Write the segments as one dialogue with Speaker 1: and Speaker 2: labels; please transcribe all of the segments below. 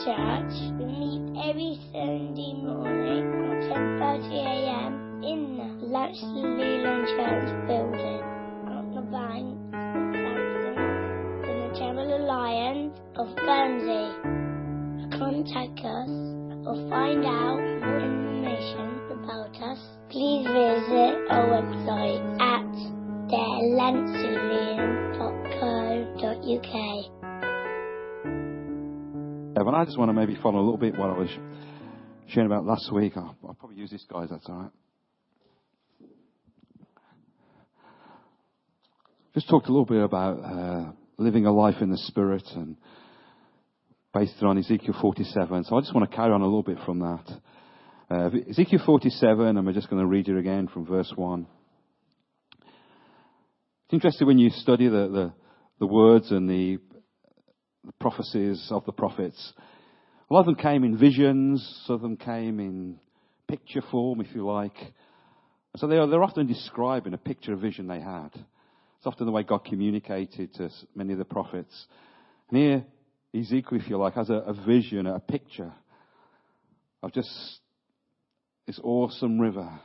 Speaker 1: Church. We meet every Sunday morning at 10.30am in the Latchley Leland Church building on the bank of in the Channel Island of Guernsey. Contact us or find out more information about us, please visit our website at thelancellian.co.uk.
Speaker 2: Evan, I just want to maybe follow a little bit what I was sharing about last week. I'll, I'll probably use this, guys. That's all right. Just talked a little bit about uh, living a life in the Spirit and based on Ezekiel 47. So I just want to carry on a little bit from that. Uh, Ezekiel 47, and we're just going to read it again from verse 1. It's interesting when you study the, the, the words and the, the prophecies of the prophets. A lot of them came in visions, some of them came in picture form, if you like. So they are, they're often describing a picture, a vision they had. It's often the way God communicated to many of the prophets. And here, Ezekiel, if you like, has a, a vision, a picture of just this awesome river.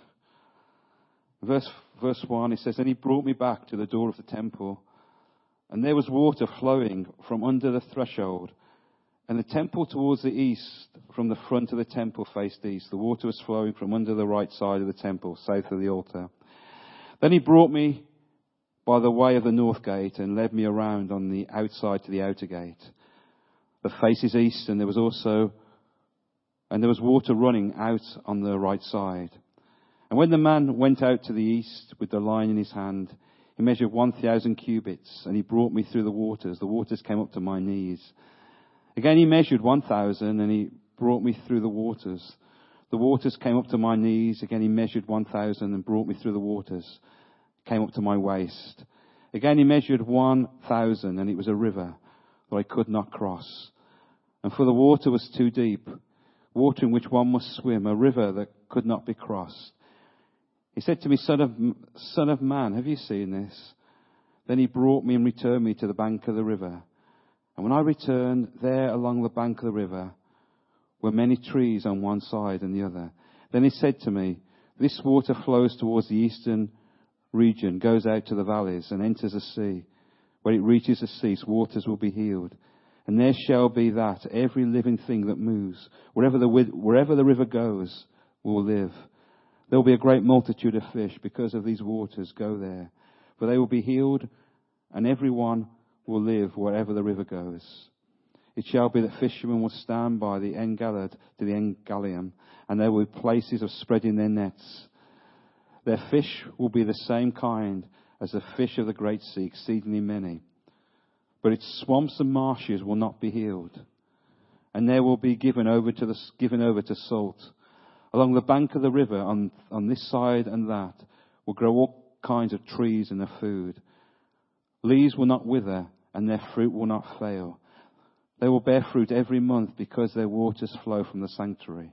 Speaker 2: Verse, verse 1, he says, And he brought me back to the door of the temple, and there was water flowing from under the threshold. And the temple towards the east, from the front of the temple, faced east. The water was flowing from under the right side of the temple, south of the altar. Then he brought me by the way of the north gate and led me around on the outside to the outer gate. The faces east, and there was also, and there was water running out on the right side. And when the man went out to the east with the line in his hand, he measured 1,000 cubits, and he brought me through the waters. The waters came up to my knees. Again, he measured 1,000, and he brought me through the waters. The waters came up to my knees. Again, he measured 1,000 and brought me through the waters came up to my waist. Again, he measured 1,000, and it was a river that I could not cross. And for the water was too deep, water in which one must swim, a river that could not be crossed. He said to me, Son of, son of man, have you seen this? Then he brought me and returned me to the bank of the river. And when I returned, there along the bank of the river were many trees on one side and the other. Then he said to me, This water flows towards the eastern region goes out to the valleys and enters the sea. When it reaches the sea, its waters will be healed. And there shall be that every living thing that moves, wherever the, wherever the river goes, will live. There will be a great multitude of fish because of these waters go there. For they will be healed, and everyone will live wherever the river goes. It shall be that fishermen will stand by the En Gedi to the En Eglaim, and there will be places of spreading their nets their fish will be the same kind as the fish of the great sea, exceedingly many. But its swamps and marshes will not be healed. And there will be given over to, the, given over to salt. Along the bank of the river, on, on this side and that, will grow all kinds of trees and their food. Leaves will not wither, and their fruit will not fail. They will bear fruit every month because their waters flow from the sanctuary.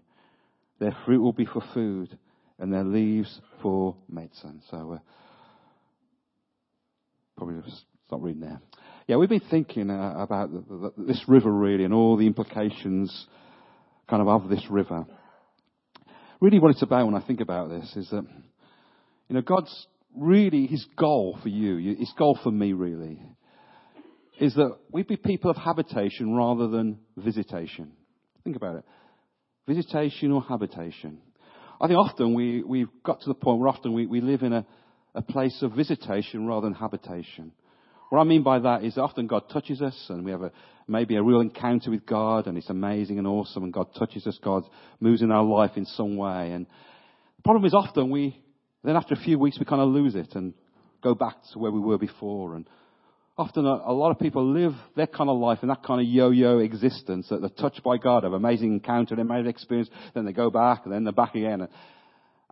Speaker 2: Their fruit will be for food and their leaves for medicine. So, uh, probably stop reading there. Yeah, we've been thinking uh, about the, the, this river really and all the implications kind of of this river. Really what it's about when I think about this is that, you know, God's really, His goal for you, His goal for me really, is that we be people of habitation rather than visitation. Think about it. Visitation or habitation. I think often we, we've got to the point where often we, we live in a, a place of visitation rather than habitation. What I mean by that is often God touches us and we have a, maybe a real encounter with God and it's amazing and awesome and God touches us, God moves in our life in some way. And the problem is often we, then after a few weeks we kind of lose it and go back to where we were before and often a, a, lot of people live their kind of life in that kind of yo-yo existence that they're touched by God, have an amazing encounter, amazing experience, then they go back, and then they're back again.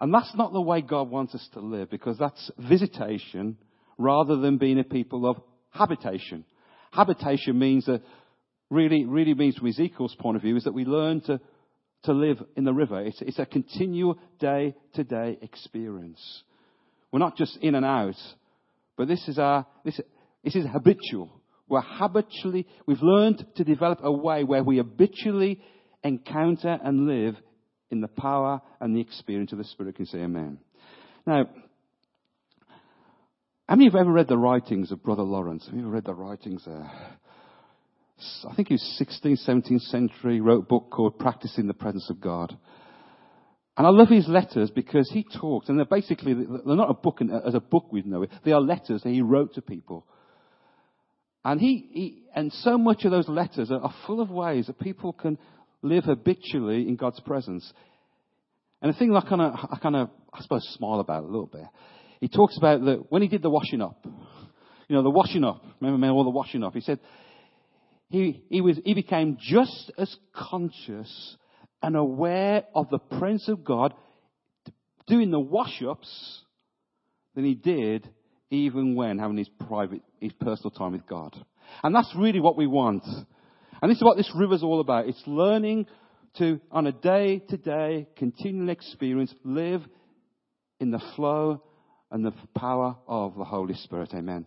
Speaker 2: And that's not the way God wants us to live, because that's visitation rather than being a people of habitation. Habitation means that really, really means from Ezekiel's point of view is that we learn to, to live in the river. It's, it's a continual day to day experience. We're not just in and out, but this is our, this, this is habitual. We're habitually, we've learned to develop a way where we habitually encounter and live in the power and the experience of the Spirit. Can say amen? Now, how many have ever read the writings of Brother Lawrence? Have you ever read the writings there? I think he was 16th, 17th century, wrote a book called Practicing the Presence of God. And I love his letters because he talks, and they're basically, they're not a book as a book we know it, they are letters that he wrote to people. And he, he and so much of those letters are, are full of ways that people can live habitually in God's presence. And the thing I kind of, I kind of, I suppose, smile about a little bit, he talks about that when he did the washing up, you know, the washing up, remember all the washing up, he said, he, he was, he became just as conscious and aware of the presence of God doing the wash-ups than he did even when having his private, his personal time with God. And that's really what we want. And this is what this river is all about. It's learning to, on a day to day, continual experience, live in the flow and the power of the Holy Spirit. Amen.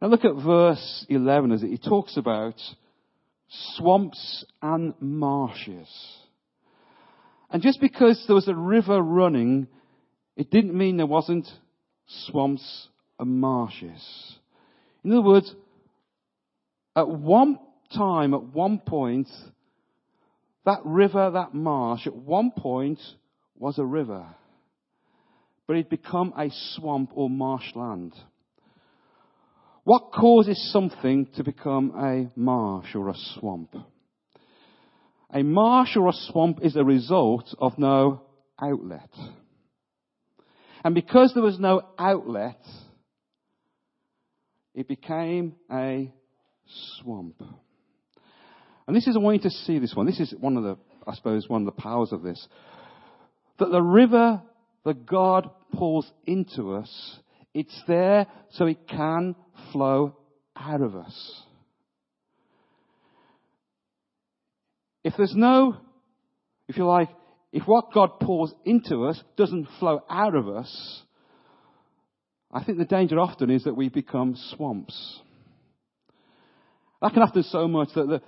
Speaker 2: Now look at verse 11 as it talks about swamps and marshes. And just because there was a river running, it didn't mean there wasn't swamps and marshes. In other words, at one time, at one point, that river, that marsh, at one point was a river. But it had become a swamp or marshland. What causes something to become a marsh or a swamp? A marsh or a swamp is a result of no outlet. And because there was no outlet, it became a swamp. And this is, I want you to see this one. This is one of the, I suppose, one of the powers of this. That the river that God pours into us, it's there so it can flow out of us. If there's no, if you like, if what God pours into us doesn't flow out of us, I think the danger often is that we become swamps. That can happen so much that, the,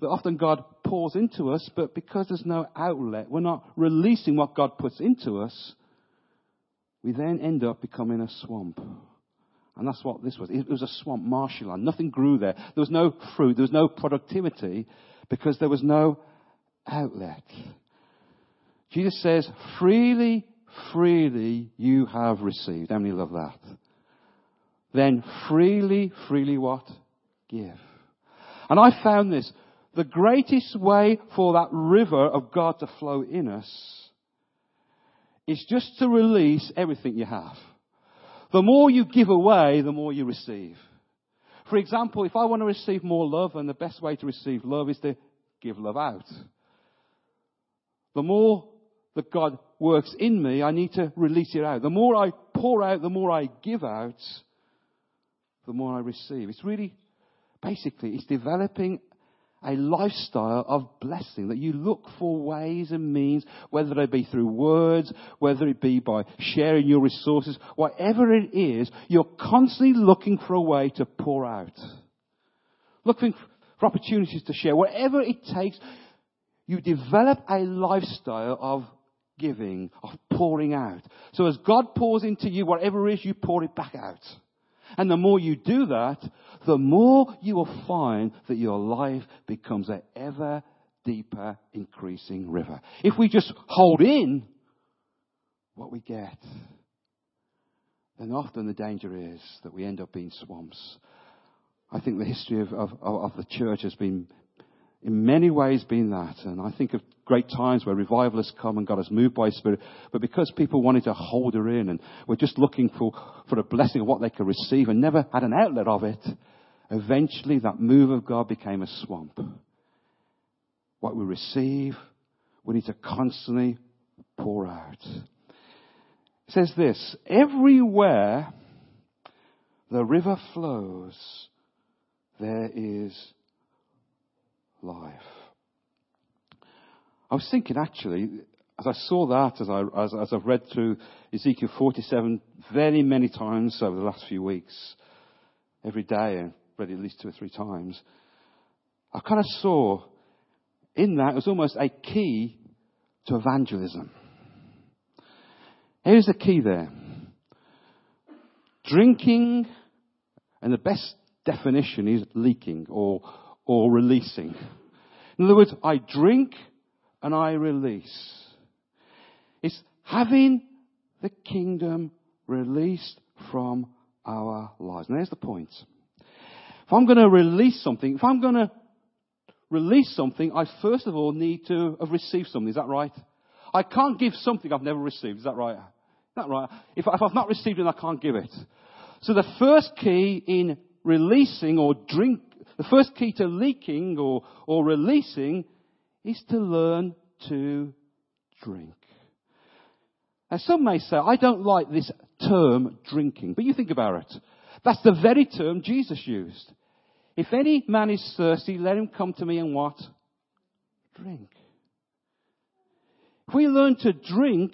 Speaker 2: that often God pours into us, but because there's no outlet, we're not releasing what God puts into us, we then end up becoming a swamp. And that's what this was. It was a swamp, marshy land. Nothing grew there. There was no fruit. There was no productivity because there was no outlet. Jesus says, freely, freely you have received. How many love that? Then freely, freely what? Give. And I found this. The greatest way for that river of God to flow in us is just to release everything you have. The more you give away, the more you receive. For example, if I want to receive more love, and the best way to receive love is to give love out. The more that God works in me, I need to release it out. The more I pour out, the more I give out, the more I receive. It's really, basically, it's developing a lifestyle of blessing, that you look for ways and means, whether they be through words, whether it be by sharing your resources, whatever it is, you're constantly looking for a way to pour out. Looking for opportunities to share. Whatever it takes, you develop a lifestyle of giving, of pouring out. So as God pours into you, whatever it is, you pour it back out. And the more you do that, the more you will find that your life becomes an ever deeper increasing river. If we just hold in what we get, then often the danger is that we end up being swamps. I think the history of, of, of the church has been in many ways been that. And I think of great times where revivalists come and God has moved by Spirit. But because people wanted to hold her in and were just looking for, for a blessing of what they could receive and never had an outlet of it, eventually that move of God became a swamp. What we receive, we need to constantly pour out. It says this, everywhere the river flows, there is life. I was thinking actually, as I saw that, as, I, as, as I've read through Ezekiel 47 very many times over the last few weeks, every day, and read it at least two or three times, I kind of saw in that was almost a key to evangelism. Here's the key there. Drinking, and the best definition is leaking or, or releasing. In other words, I drink and I release. It's having the kingdom released from our lives. And there's the point. If I'm going to release something, if I'm going to release something, I first of all need to have received something. Is that right? I can't give something I've never received. Is that right? Is that right? If, if I've not received it, I can't give it. So the first key in releasing or drink, the first key to leaking or, or releasing is to learn to drink. Now some may say, I don't like this term drinking, but you think about it. That's the very term Jesus used. If any man is thirsty, let him come to me and what? Drink. If we learn to drink,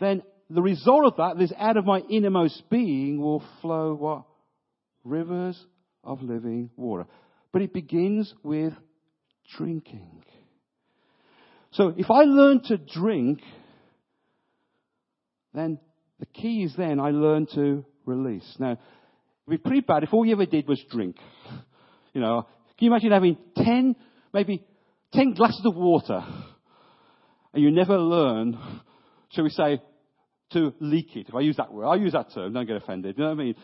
Speaker 2: then the result of that, this out of my innermost being will flow what? Rivers of living water. But it begins with drinking. So if I learn to drink, then the key is then I learn to release. Now, it'd be pretty bad if all you ever did was drink. You know, can you imagine having 10, maybe 10 glasses of water and you never learn, shall we say, to leak it. If I use that word, I use that term, don't get offended. You know what I mean?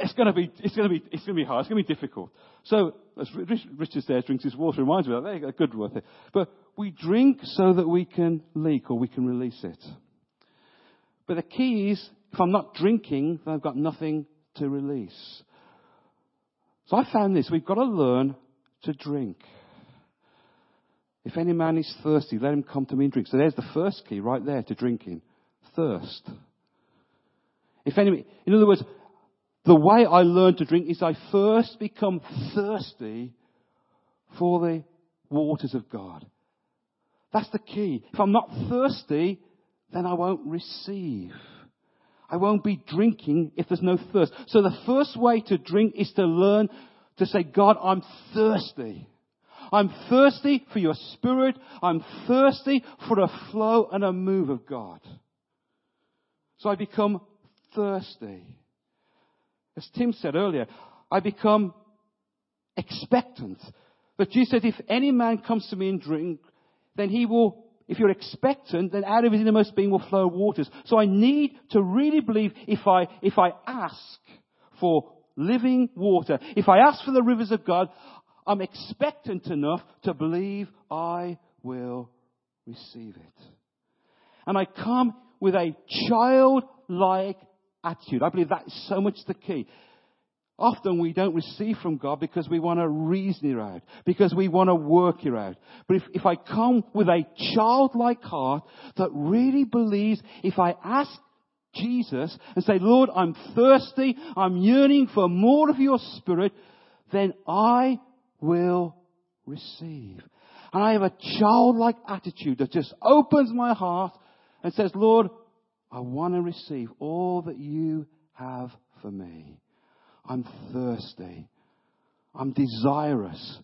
Speaker 2: It's gonna be, it's gonna be, it's gonna be hard. It's gonna be difficult. So, as Richard says, drinks his water, reminds me of that. There go, good it. But we drink so that we can leak or we can release it. But the key is, if I'm not drinking, then I've got nothing to release. So I found this. We've got to learn to drink. If any man is thirsty, let him come to me and drink. So there's the first key right there to drinking. Thirst. If any, in other words, the way I learn to drink is I first become thirsty for the waters of God. That's the key. If I'm not thirsty, then I won't receive. I won't be drinking if there's no thirst. So the first way to drink is to learn to say, God, I'm thirsty. I'm thirsty for your spirit. I'm thirsty for a flow and a move of God. So I become thirsty. As Tim said earlier, I become expectant. But Jesus said, if any man comes to me and drink, then he will if you're expectant, then out of his innermost being will flow waters. So I need to really believe if I, if I ask for living water, if I ask for the rivers of God, I'm expectant enough to believe I will receive it. And I come with a childlike attitude. I believe that is so much the key. Often we don't receive from God because we want to reason it out, because we want to work it out. But if, if I come with a childlike heart that really believes if I ask Jesus and say, Lord, I'm thirsty, I'm yearning for more of your spirit, then I will receive. And I have a childlike attitude that just opens my heart and says, Lord, I want to receive all that you have for me. I'm thirsty. I'm desirous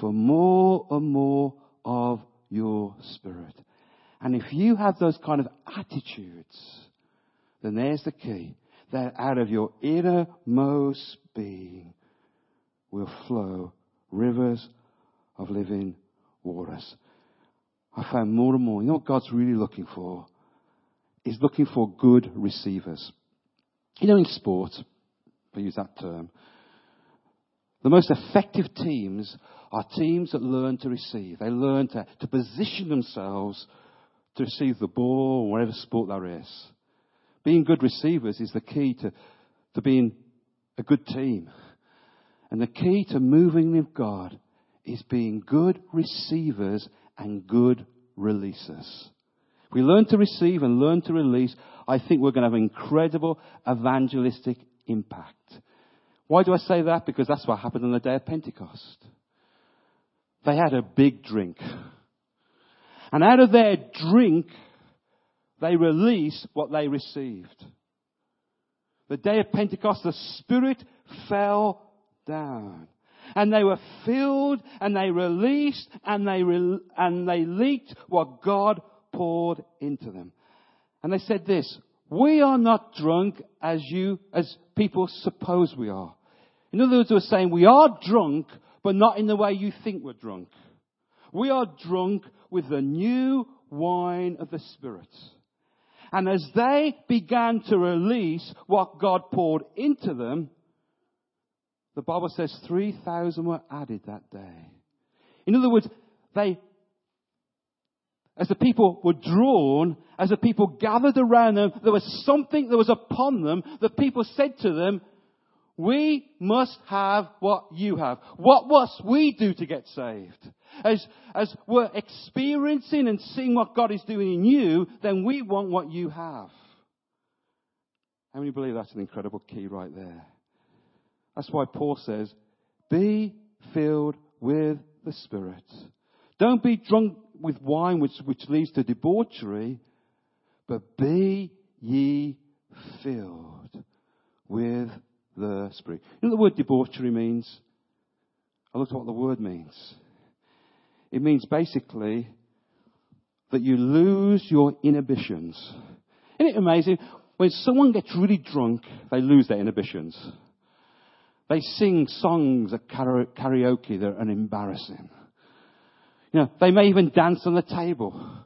Speaker 2: for more and more of your spirit. And if you have those kind of attitudes, then there's the key. That out of your innermost being will flow rivers of living waters. I found more and more. You know what God's really looking for? He's looking for good receivers. You know, in sport, I use that term. The most effective teams are teams that learn to receive. They learn to, to position themselves to receive the ball, whatever sport there is. Being good receivers is the key to, to being a good team. And the key to moving with God is being good receivers and good releasers. We learn to receive and learn to release, I think we're going to have incredible evangelistic impact. Why do I say that? Because that's what happened on the day of Pentecost. They had a big drink. And out of their drink, they released what they received. The day of Pentecost, the Spirit fell down. And they were filled and they released and they, re- and they leaked what God poured into them. And they said this, we are not drunk as you, as people suppose we are. In other words, they were saying we are drunk, but not in the way you think we're drunk. We are drunk with the new wine of the Spirit. And as they began to release what God poured into them, the Bible says 3,000 were added that day. In other words, they, as the people were drawn, as the people gathered around them, there was something that was upon them that people said to them, we must have what you have. What must we do to get saved? As, as we're experiencing and seeing what God is doing in you, then we want what you have. How many believe that's an incredible key right there? That's why Paul says, be filled with the Spirit. Don't be drunk with wine which, which leads to debauchery, but be ye filled with the Spirit. You know what the word debauchery means? I looked at what the word means. It means basically that you lose your inhibitions. Isn't it amazing? When someone gets really drunk, they lose their inhibitions. They sing songs at karaoke that are embarrassing. You know, they may even dance on the table.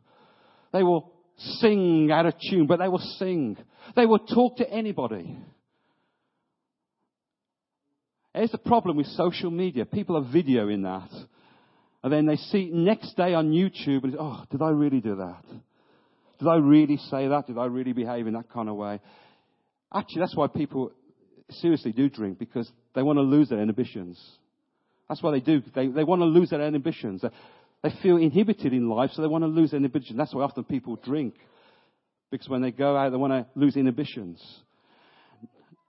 Speaker 2: They will sing out of tune, but they will sing. They will talk to anybody. Here's the problem with social media. People are videoing that. And then they see next day on YouTube and, oh, did I really do that? Did I really say that? Did I really behave in that kind of way? Actually, that's why people seriously do drink because they want to lose their inhibitions. That's why they do. They, they want to lose their inhibitions. They, feel inhibited in life, so they want to lose their inhibitions. That's why often people drink. Because when they go out, they want to lose inhibitions.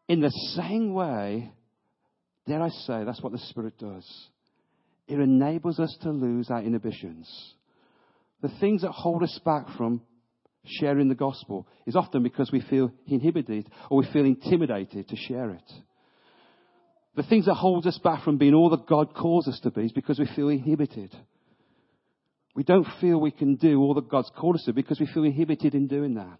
Speaker 2: In the same way, Dare I say, that's what the Spirit does. It enables us to lose our inhibitions. The things that hold us back from sharing the gospel is often because we feel inhibited or we feel intimidated to share it. The things that hold us back from being all that God calls us to be is because we feel inhibited. We don't feel we can do all that God's called us to because we feel inhibited in doing that.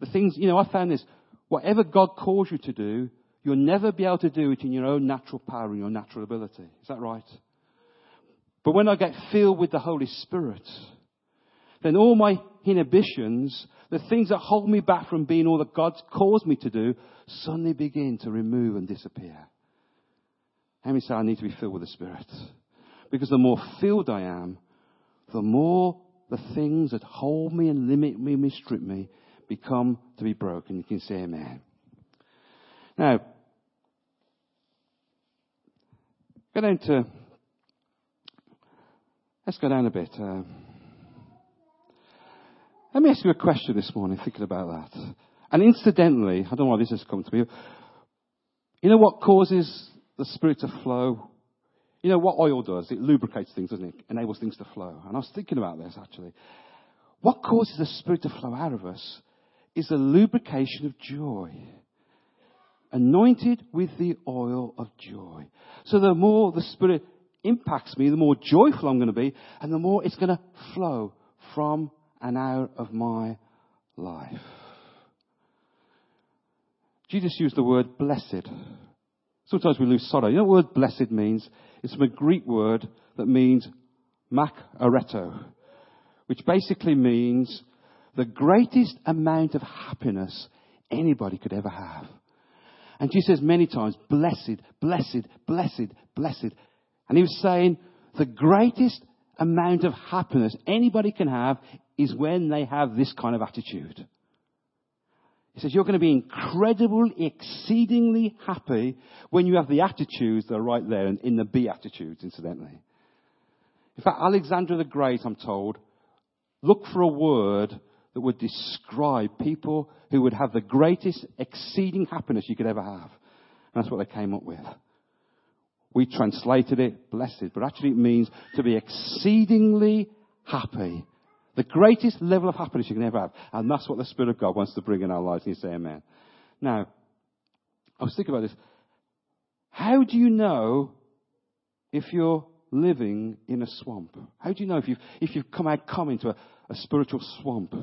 Speaker 2: The things, you know, I found this. Whatever God calls you to do, You'll never be able to do it in your own natural power and your natural ability. Is that right? But when I get filled with the Holy Spirit, then all my inhibitions, the things that hold me back from being all that God's caused me to do, suddenly begin to remove and disappear. How many say I need to be filled with the Spirit? Because the more filled I am, the more the things that hold me and limit me and restrict me become to be broken. You can say amen. Now, go down to, let's go down a bit. Uh, let me ask you a question this morning, thinking about that. And incidentally, I don't know why this has come to me. You know what causes the Spirit to flow? You know what oil does? It lubricates things, doesn't it? Enables things to flow. And I was thinking about this actually. What causes the Spirit to flow out of us is the lubrication of joy anointed with the oil of joy. So the more the Spirit impacts me, the more joyful I'm going to be, and the more it's going to flow from and out of my life. Jesus used the word blessed. Sometimes we lose sorrow. You know what word blessed means? It's from a Greek word that means makareto, which basically means the greatest amount of happiness anybody could ever have. And Jesus says many times, blessed, blessed, blessed, blessed. And he was saying, the greatest amount of happiness anybody can have is when they have this kind of attitude. He says, you're going to be incredibly, exceedingly happy when you have the attitudes that are right there in, in the Beatitudes, incidentally. In fact, Alexander the Great, I'm told, looked for a word that would describe people who would have the greatest exceeding happiness you could ever have. And that's what they came up with. We translated it blessed, but actually it means to be exceedingly happy. The greatest level of happiness you can ever have. And that's what the Spirit of God wants to bring in our lives. And you say amen. Now, I was thinking about this. How do you know if you're living in a swamp? How do you know if you've, if you've come out, come into a, a spiritual swamp?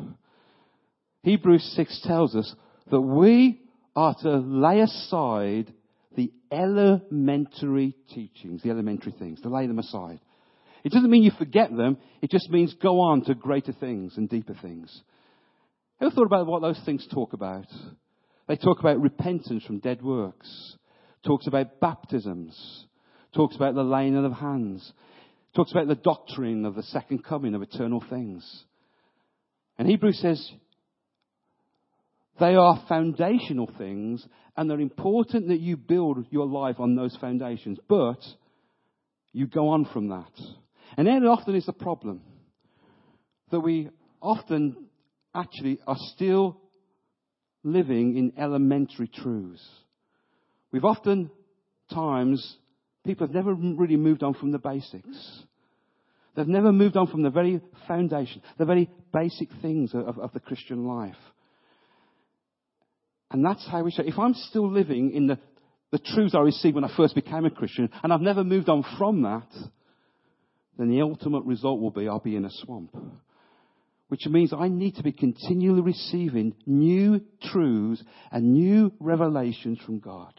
Speaker 2: Hebrews 6 tells us that we are to lay aside the elementary teachings, the elementary things, to lay them aside. It doesn't mean you forget them, it just means go on to greater things and deeper things. Ever thought about what those things talk about? They talk about repentance from dead works, talks about baptisms, talks about the laying on of hands, talks about the doctrine of the second coming of eternal things. And Hebrews says they are foundational things and they're important that you build your life on those foundations, but you go on from that. And then often is the problem that we often actually are still living in elementary truths. We've often times, people have never really moved on from the basics. They've never moved on from the very foundation, the very basic things of, of the Christian life. And that's how we show. If I'm still living in the, the truths I received when I first became a Christian, and I've never moved on from that, then the ultimate result will be I'll be in a swamp. Which means I need to be continually receiving new truths and new revelations from God.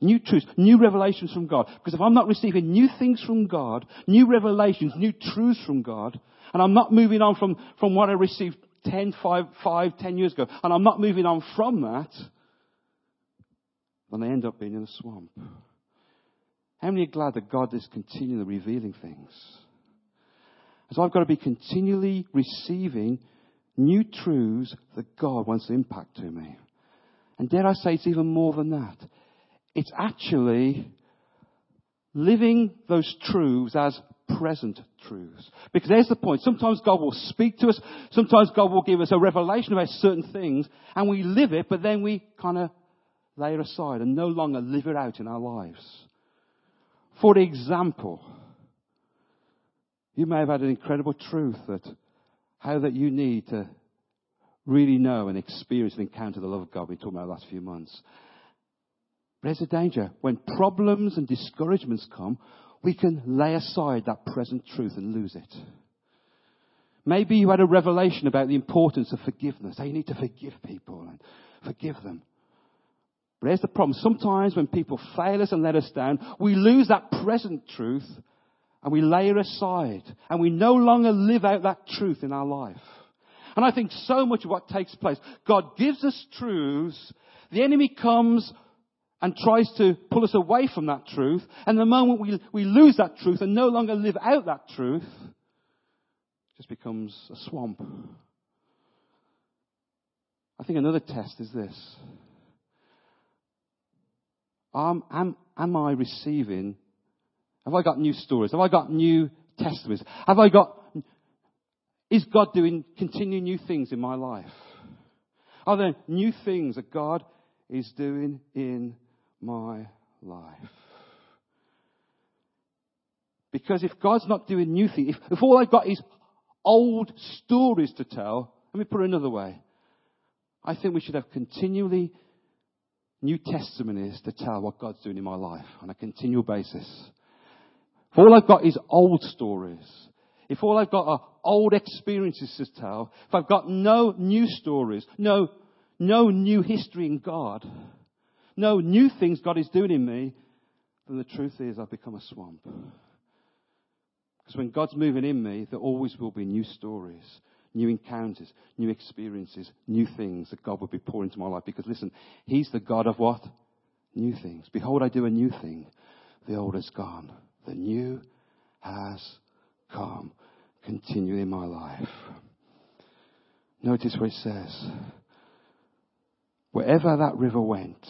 Speaker 2: New truths, new revelations from God. Because if I'm not receiving new things from God, new revelations, new truths from God, and I'm not moving on from, from what I received 10, 5, 5, 10 years ago, and I'm not moving on from that, then I end up being in a swamp. How many are glad that God is continually revealing things? So I've got to be continually receiving new truths that God wants to impact to me. And dare I say it's even more than that. It's actually living those truths as present truths. Because there's the point. Sometimes God will speak to us. Sometimes God will give us a revelation about certain things and we live it, but then we kind of lay it aside and no longer live it out in our lives. For example, you may have had an incredible truth that how that you need to really know and experience and encounter the love of God. We've been about the last few months. But there's a danger. When problems and discouragements come, we can lay aside that present truth and lose it. Maybe you had a revelation about the importance of forgiveness. How you need to forgive people and forgive them. But here's the problem. Sometimes when people fail us and let us down, we lose that present truth and we lay it aside and we no longer live out that truth in our life. And I think so much of what takes place, God gives us truths, the enemy comes and tries to pull us away from that truth, and the moment we, we lose that truth and no longer live out that truth, it just becomes a swamp. I think another test is this. Um, am, am I receiving? Have I got new stories? Have I got new testimonies? Have I got, is God doing, continuing new things in my life? Are there new things that God is doing in my life. Because if God's not doing new things, if, if all I've got is old stories to tell, let me put it another way. I think we should have continually new testimonies to tell what God's doing in my life on a continual basis. If all I've got is old stories, if all I've got are old experiences to tell, if I've got no new stories, no, no new history in God, no new things God is doing in me, then the truth is I've become a swamp. Because when God's moving in me, there always will be new stories, new encounters, new experiences, new things that God will be pouring into my life. Because listen, He's the God of what? New things. Behold, I do a new thing. The old is gone. The new has come. Continue in my life. Notice what it says. Wherever that river went,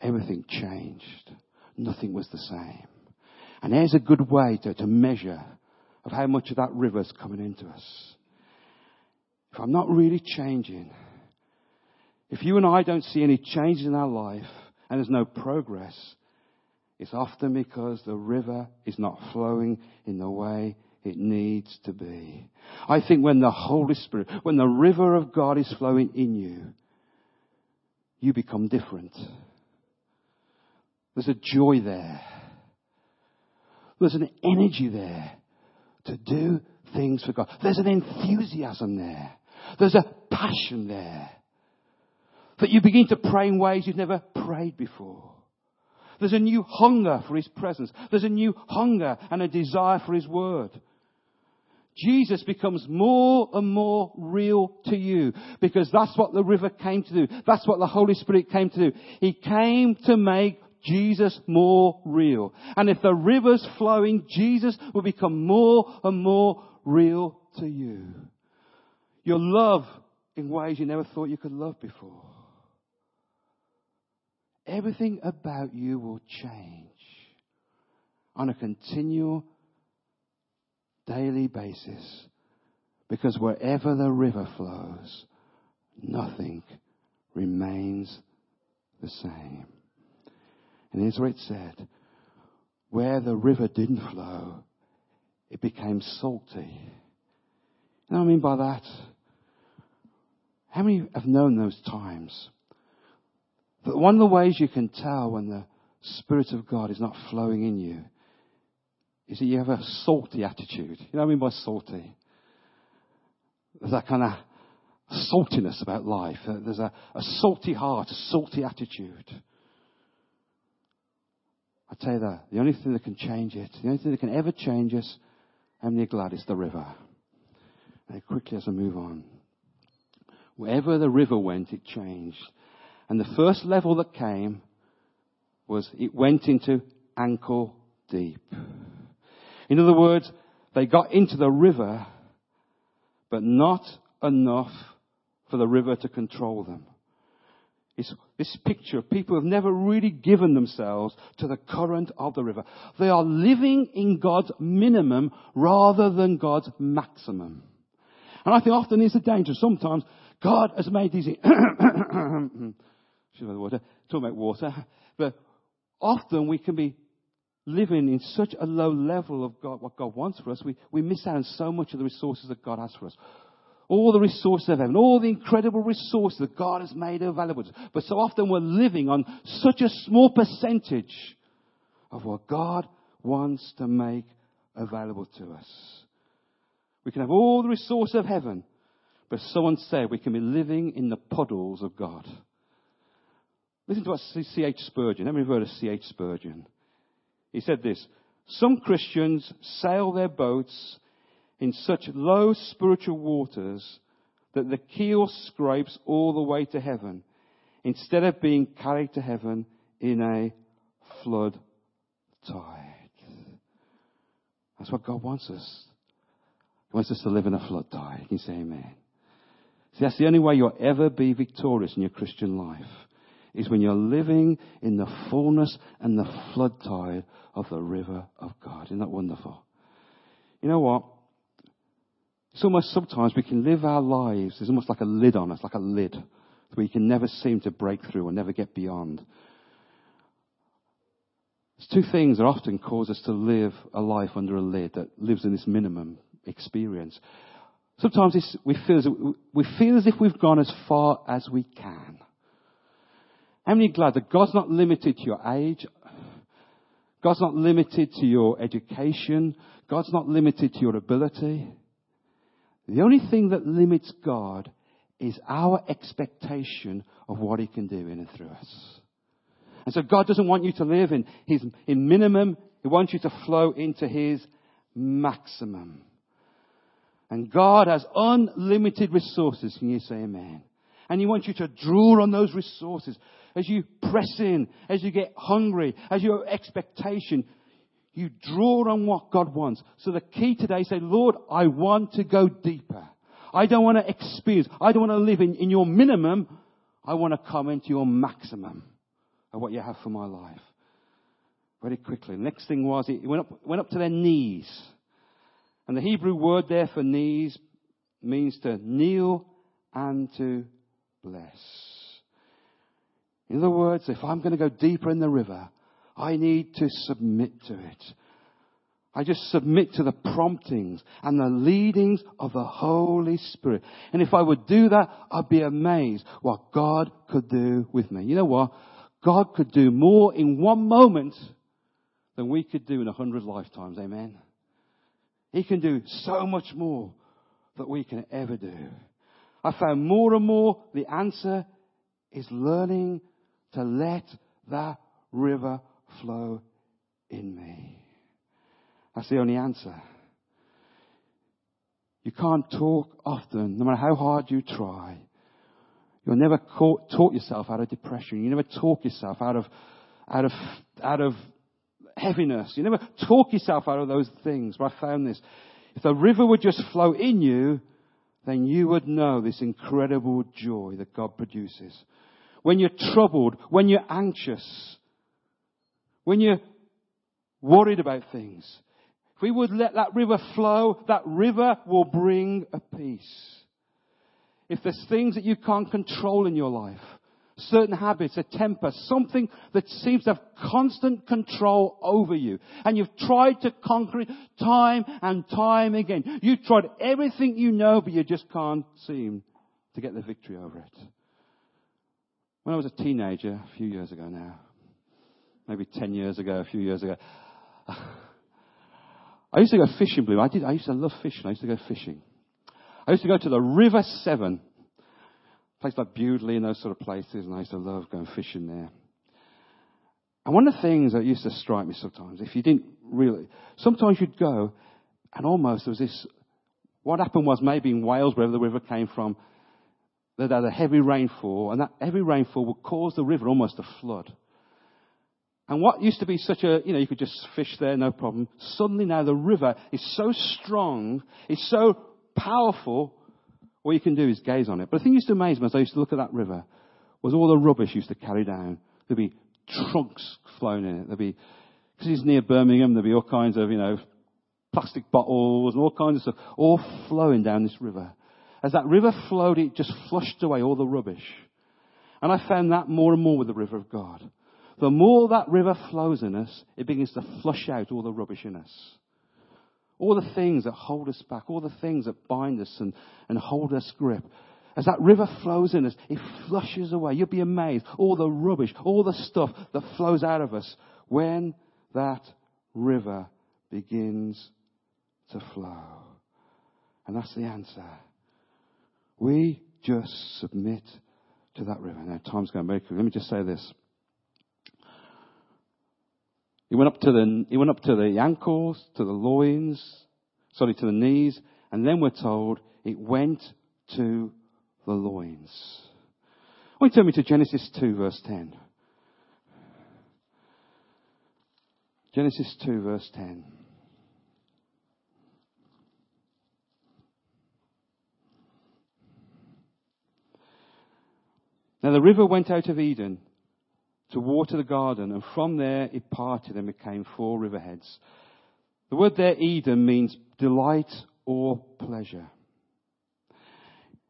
Speaker 2: everything changed. Nothing was the same. And there's a good way to, to measure of how much of that river is coming into us. If I'm not really changing, if you and I don't see any change in our life and there's no progress, it's often because the river is not flowing in the way it needs to be. I think when the Holy Spirit, when the river of God is flowing in you, you become different. There's a joy there. There's an energy there to do things for God. There's an enthusiasm there. There's a passion there. That you begin to pray in ways you've never prayed before. There's a new hunger for His presence. There's a new hunger and a desire for His Word. Jesus becomes more and more real to you because that's what the river came to do. That's what the Holy Spirit came to do. He came to make Jesus more real. And if the river's flowing, Jesus will become more and more real to you. You'll love in ways you never thought you could love before. Everything about you will change on a continual daily basis because wherever the river flows, nothing remains the same. And here's what it said. Where the river didn't flow, it became salty. You know what I mean by that? How many have known those times? But one of the ways you can tell when the Spirit of God is not flowing in you is that you have a salty attitude. You know what I mean by salty? There's that kind of saltiness about life. Uh, there's a, a salty heart, a salty attitude. I tell you that, the only thing that can change it, the only thing that can ever change us, many are glad it's the river? And quickly as I move on. Wherever the river went, it changed. And the first level that came was it went into ankle deep. In other words, they got into the river, but not enough for the river to control them. It's this picture of people who have never really given themselves to the current of the river. They are living in God's minimum rather than God's maximum. And I think often it's a danger. Sometimes God has made these, water, talking about water, but often we can be living in such a low level of God, what God wants for us, we, we miss out on so much of the resources that God has for us all the resources of heaven, all the incredible resources that God has made available to us. But so often we're living on such a small percentage of what God wants to make available to us. We can have all the resources of heaven, but someone said we can be living in the puddles of God. Listen to what C.H. Spurgeon, how many have heard of C.H. Spurgeon? He said this, some Christians sail their boats in such low spiritual waters that the keel scrapes all the way to heaven instead of being carried to heaven in a flood tide. That's what God wants us. He wants us to live in a flood tide. Can you say amen? See, that's the only way you'll ever be victorious in your Christian life is when you're living in the fullness and the flood tide of the river of God. Isn't that wonderful? You know what? It's almost sometimes we can live our lives, there's almost like a lid on us, like a lid, that we can never seem to break through or never get beyond. There's two things that often cause us to live a life under a lid that lives in this minimum experience. Sometimes we, feel as, we feel as if we've gone as far as we can. How many glad that God's not limited to your age? God's not limited to your education. God's not limited to your ability. The only thing that limits God is our expectation of what He can do in and through us. And so God doesn't want you to live in His in minimum. He wants you to flow into His maximum. And God has unlimited resources. Can you say amen? And He wants you to draw on those resources as you press in, as you get hungry, as your expectation. You draw on what God wants. So the key today is say, Lord, I want to go deeper. I don't want to experience. I don't want to live in, in your minimum. I want to come into your maximum of what you have for my life. Very quickly. Next thing was, it went up, went up to their knees. And the Hebrew word there for knees means to kneel and to bless. In other words, if I'm going to go deeper in the river, I need to submit to it. I just submit to the promptings and the leadings of the Holy Spirit. And if I would do that, I'd be amazed what God could do with me. You know what? God could do more in one moment than we could do in a hundred lifetimes. Amen. He can do so much more than we can ever do. I found more and more the answer is learning to let that river flow in me. That's the only answer. You can't talk often, no matter how hard you try. You'll never talk yourself out of depression. You never talk yourself out of, out of, out of heaviness. You never talk yourself out of those things. But I found this. If the river would just flow in you, then you would know this incredible joy that God produces. When you're troubled, when you're anxious, when you're worried about things, if we would let that river flow, that river will bring a peace. If there's things that you can't control in your life, certain habits, a temper, something that seems to have constant control over you. And you've tried to conquer it time and time again. You've tried everything you know, but you just can't seem to get the victory over it. When I was a teenager, a few years ago now, maybe 10 years ago, a few years ago, I used to go fishing, Blue. I did, I used to love fishing. I used to go fishing. I used to go to the River Severn place like Bewdley and those sort of places, and I used to love going fishing there. And one of the things that used to strike me sometimes, if you didn't really, sometimes you'd go, and almost there was this. What happened was maybe in Wales, wherever the river came from, that had a heavy rainfall, and that heavy rainfall would cause the river almost to flood. And what used to be such a, you know, you could just fish there, no problem. Suddenly now the river is so strong, it's so powerful, all you can do is gaze on it. But the thing used to amaze me as I used to look at that river was all the rubbish used to carry down. There'd be trunks flown in it. There'd be, because it's near Birmingham, there'd be all kinds of, you know, plastic bottles and all kinds of stuff, all flowing down this river. As that river flowed, it just flushed away all the rubbish. And I found that more and more with the river of God. The more that river flows in us, it begins to flush out all the rubbish in us. All the things that hold us back, all the things that bind us and, and hold us grip. As that river flows in us, it flushes away. You'll be amazed. All the rubbish, all the stuff that flows out of us when that river begins to flow. And that's the answer. We just submit to that river. Now, time's going very quickly. Let me just say this. He went up to the, he went up to the ankles, to the loins, sorry, to the knees, and then we're told it went to the loins. Why turn me to Genesis 2 verse 10. Genesis 2 verse 10. Now the river went out of Eden to water the garden, and from there it parted and became four riverheads. The word there, Eden, means delight or pleasure.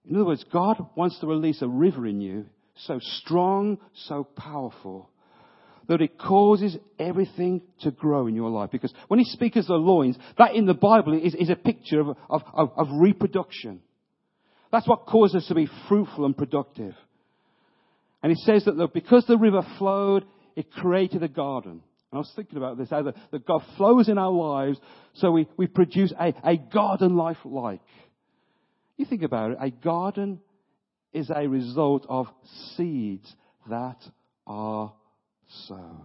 Speaker 2: In other words, God wants to release a river in you so strong, so powerful, that it causes everything to grow in your life. Because when he speaks of the loins, that in the Bible is, is a picture of, of, of, of reproduction. That's what causes us to be fruitful and productive. And he says that because the river flowed, it created a garden. And I was thinking about this, how the, that God flows in our lives so we, we produce a, a garden life like. You think about it, a garden is a result of seeds that are sown.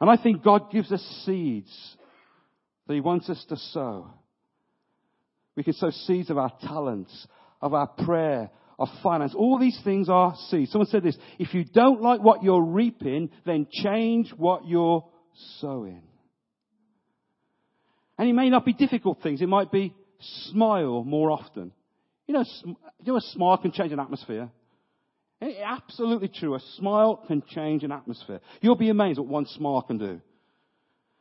Speaker 2: And I think God gives us seeds that He wants us to sow. We can sow seeds of our talents, of our prayer, of finance. All these things are seeds. Someone said this, if you don't like what you're reaping, then change what you're sowing. And it may not be difficult things. It might be smile more often. You know, you know a smile can change an atmosphere. It's absolutely true. A smile can change an atmosphere. You'll be amazed what one smile can do.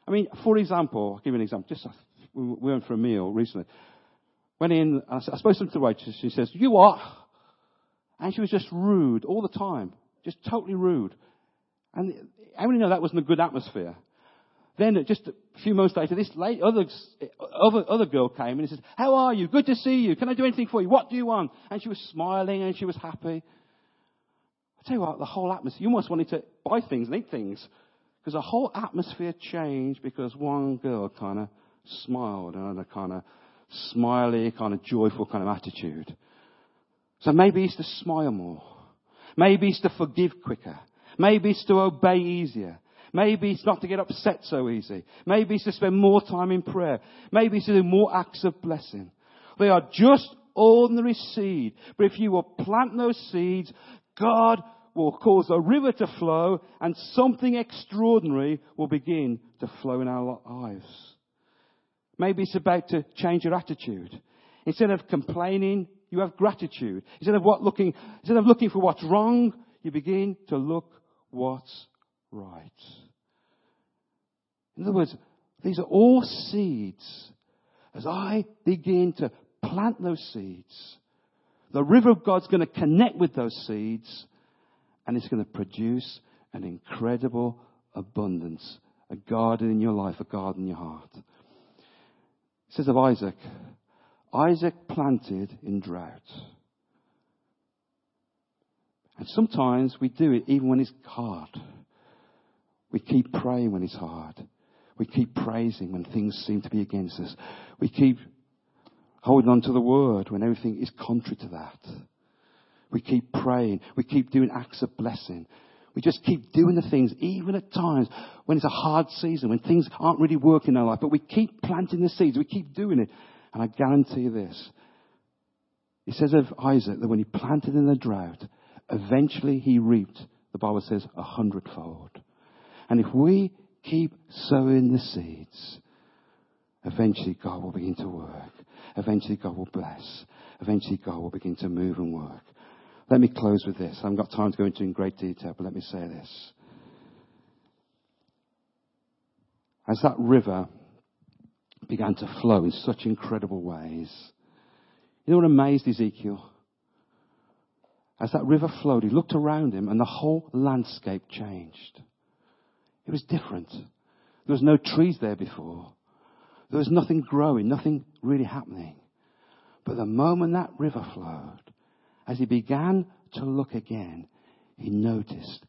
Speaker 2: I mean, for example, I'll give you an example. Just uh, we went for a meal recently. Went in, I spoke to the waitress. She says, "You are." And she was just rude all the time. Just totally rude. And how many know that wasn't a good atmosphere? Then just a few months later, this late, other, other, other girl came and said, how are you? Good to see you. Can I do anything for you? What do you want? And she was smiling and she was happy. I tell you what, the whole atmosphere, you almost wanted to buy things and eat things. Because the whole atmosphere changed because one girl kind of smiled and had a kind of smiley, kind of joyful kind of attitude. So maybe it's to smile more. Maybe it's to forgive quicker. Maybe it's to obey easier. Maybe it's not to get upset so easy. Maybe it's to spend more time in prayer. Maybe it's to do more acts of blessing. They are just ordinary seed. But if you will plant those seeds, God will cause a river to flow and something extraordinary will begin to flow in our lives. Maybe it's about to change your attitude. Instead of complaining, you have gratitude. Instead of what looking, instead of looking for what's wrong, you begin to look what's right. In other words, these are all seeds. As I begin to plant those seeds, the river of God's going to connect with those seeds and it's going to produce an incredible abundance, a garden in your life, a garden in your heart. It says of Isaac, Isaac planted in drought. And sometimes we do it even when it's hard. We keep praying when it's hard. We keep praising when things seem to be against us. We keep holding on to the word when everything is contrary to that. We keep praying. We keep doing acts of blessing. We just keep doing the things, even at times when it's a hard season, when things aren't really working in our life. But we keep planting the seeds. We keep doing it. And I guarantee you this. It says of Isaac that when he planted in the drought, eventually he reaped, the Bible says, a hundredfold. And if we keep sowing the seeds, eventually God will begin to work. Eventually God will bless. Eventually God will begin to move and work. Let me close with this. I haven't got time to go into in great detail, but let me say this. As that river began to flow in such incredible ways, you know what amazed Ezekiel? As that river flowed, he looked around him and the whole landscape changed. It was different. There was no trees there before. There was nothing growing, nothing really happening. But the moment that river flowed, as he began to look again, he noticed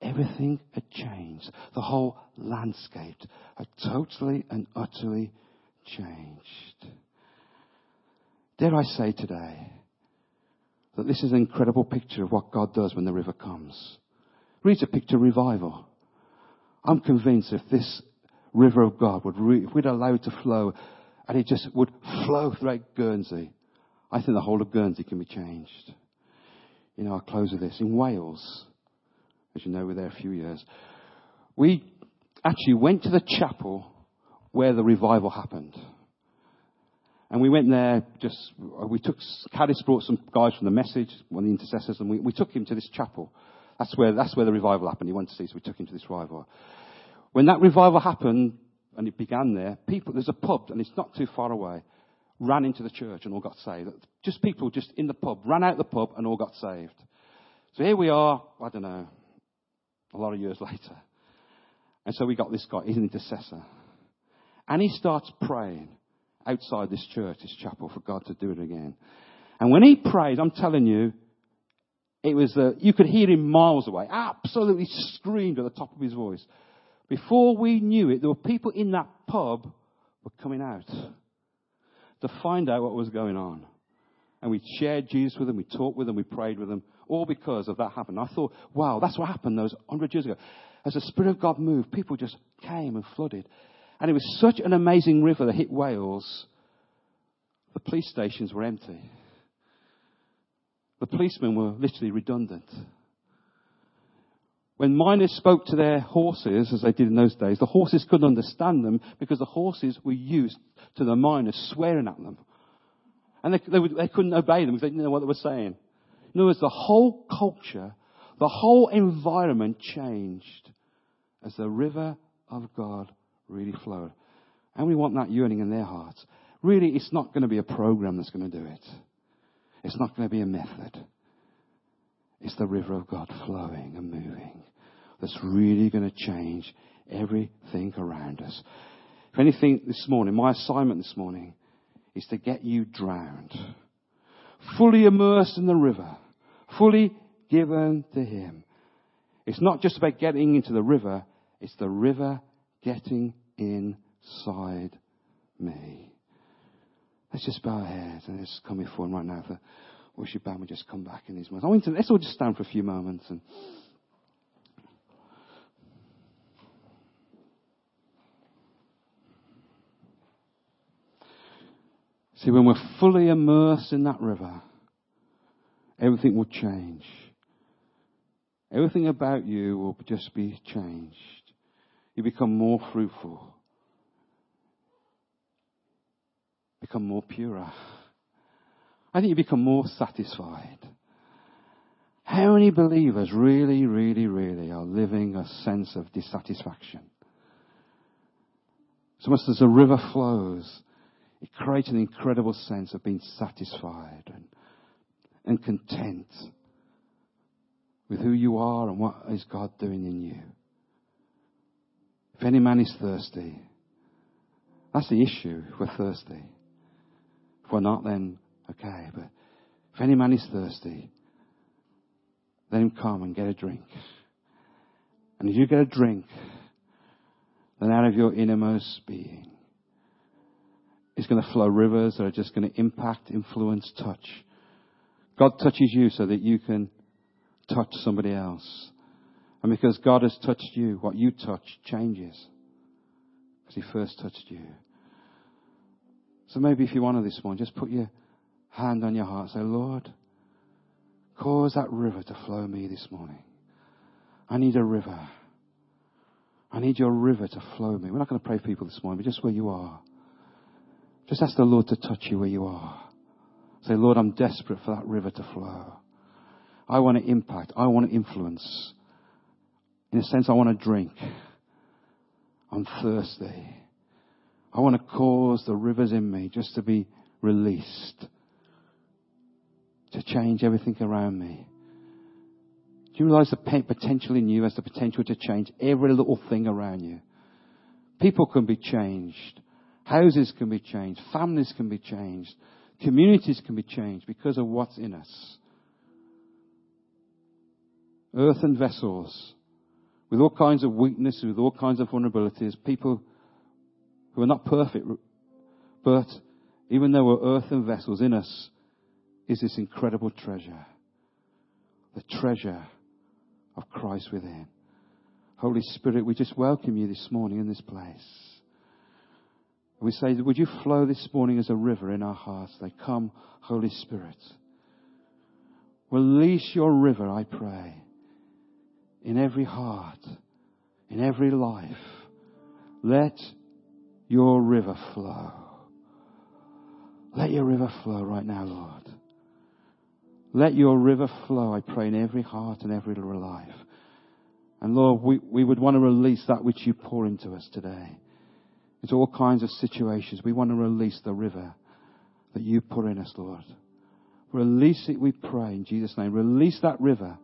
Speaker 2: everything had changed. The whole landscape had totally and utterly changed. Dare I say today that this is an incredible picture of what God does when the river comes. Read a picture revival. I'm convinced if this river of God would, re- if we'd allow it to flow, and it just would flow throughout Guernsey, I think the whole of Guernsey can be changed. You know, I'll close with this. In Wales, as you know, we were there a few years, we actually went to the chapel where the revival happened. And we went there just, we took, Caddis brought some guys from the message, one of the intercessors, and we, we took him to this chapel. That's where, that's where the revival happened. He wanted to see, so we took him to this revival. When that revival happened, and it began there, people, there's a pub, and it's not too far away ran into the church and all got saved. Just people just in the pub, ran out the pub and all got saved. So here we are, I don't know, a lot of years later. And so we got this guy, he's an intercessor. And he starts praying outside this church, this chapel, for God to do it again. And when he prayed, I'm telling you, it was, uh, you could hear him miles away, absolutely screamed at the top of his voice. Before we knew it, there were people in that pub were coming out to find out what was going on. And we shared Jesus with them, we talked with them, we prayed with them, all because of that happened. I thought, wow, that's what happened those hundred years ago. As the Spirit of God moved, people just came and flooded. And it was such an amazing river that hit Wales, the police stations were empty. The policemen were literally redundant. When miners spoke to their horses, as they did in those days, the horses couldn't understand them because the horses were used to the miners swearing at them. And they, they, they couldn't obey them because they didn't know what they were saying. In other words, the whole culture, the whole environment changed as the river of God really flowed. And we want that yearning in their hearts. Really, it's not going to be a program that's going to do it. It's not going to be a method. It's the river of God flowing and moving that's really going to change everything around us. If anything this morning, my assignment this morning is to get you drowned, fully immersed in the river, fully given to him. It's not just about getting into the river, it's the river getting inside me. Let's just bow our heads and let's come before him right now. The worship band will just come back in these moments. I want to, let's all just stand for a few moments and See, when we're fully immersed in that river, everything will change. Everything about you will just be changed. You become more fruitful. Become more pure. I think you become more satisfied. How many believers really, really, really are living a sense of dissatisfaction? So much as the river flows, it creates an incredible sense of being satisfied and, and content with who you are and what is God doing in you. If any man is thirsty, that's the issue. If we're thirsty. If we're not, then okay. But if any man is thirsty, let him come and get a drink. And if you get a drink, then out of your innermost being is going to flow rivers that are just going to impact, influence, touch. God touches you so that you can touch somebody else. And because God has touched you, what you touch changes. Because He first touched you. So maybe if you want to this morning, just put your hand on your heart. Say, Lord, cause that river to flow me this morning. I need a river. I need your river to flow me. We're not going to pray for people this morning, but just where you are. Just ask the Lord to touch you where you are. Say, Lord, I'm desperate for that river to flow. I want to impact. I want to influence. In a sense, I want to drink. I'm thirsty. I want to cause the rivers in me just to be released. To change everything around me. Do you realize the potential in you has the potential to change every little thing around you? People can be changed. Houses can be changed. Families can be changed. Communities can be changed because of what's in us. Earthen vessels with all kinds of weaknesses, with all kinds of vulnerabilities, people who are not perfect, but even though we're earthen vessels in us, is this incredible treasure. The treasure of Christ within. Holy Spirit, we just welcome you this morning in this place. We say, would you flow this morning as a river in our hearts? They come, Holy Spirit. Release your river, I pray, in every heart, in every life. Let your river flow. Let your river flow right now, Lord. Let your river flow, I pray, in every heart and every life. And Lord, we, we would want to release that which you pour into us today into all kinds of situations. We want to release the river that you pour in us, Lord. Release it, we pray, in Jesus' name. Release that river.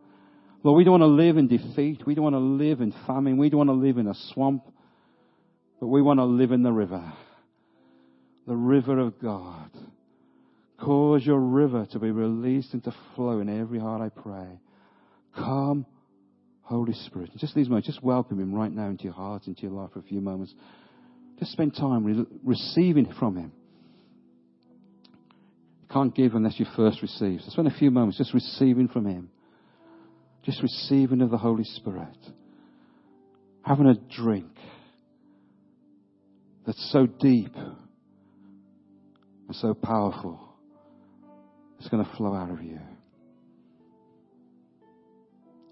Speaker 2: Lord, we don't want to live in defeat. We don't want to live in famine. We don't want to live in a swamp. But we want to live in the river. The river of God. Cause your river to be released and to flow in every heart, I pray. Come, Holy Spirit. Just these moments, just welcome Him right now into your heart, into your life for a few moments. Just spend time re- receiving from Him. You can't give unless you first receive. So spend a few moments just receiving from Him. Just receiving of the Holy Spirit. Having a drink that's so deep and so powerful. It's going to flow out of you.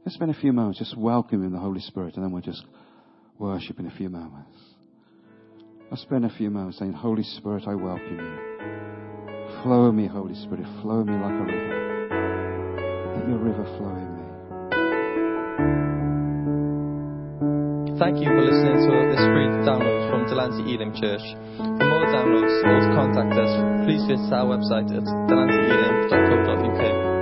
Speaker 2: Let's spend a few moments just welcoming the Holy Spirit and then we'll just worship in a few moments. I'll spend a few moments saying, Holy Spirit, I welcome you. Flow me, Holy Spirit. Flow me like a river. Let your river flow in
Speaker 3: Thank you for listening to this free download from Delancey Elim Church. For more downloads or to contact us, please visit our website at delanceyelim.co.uk.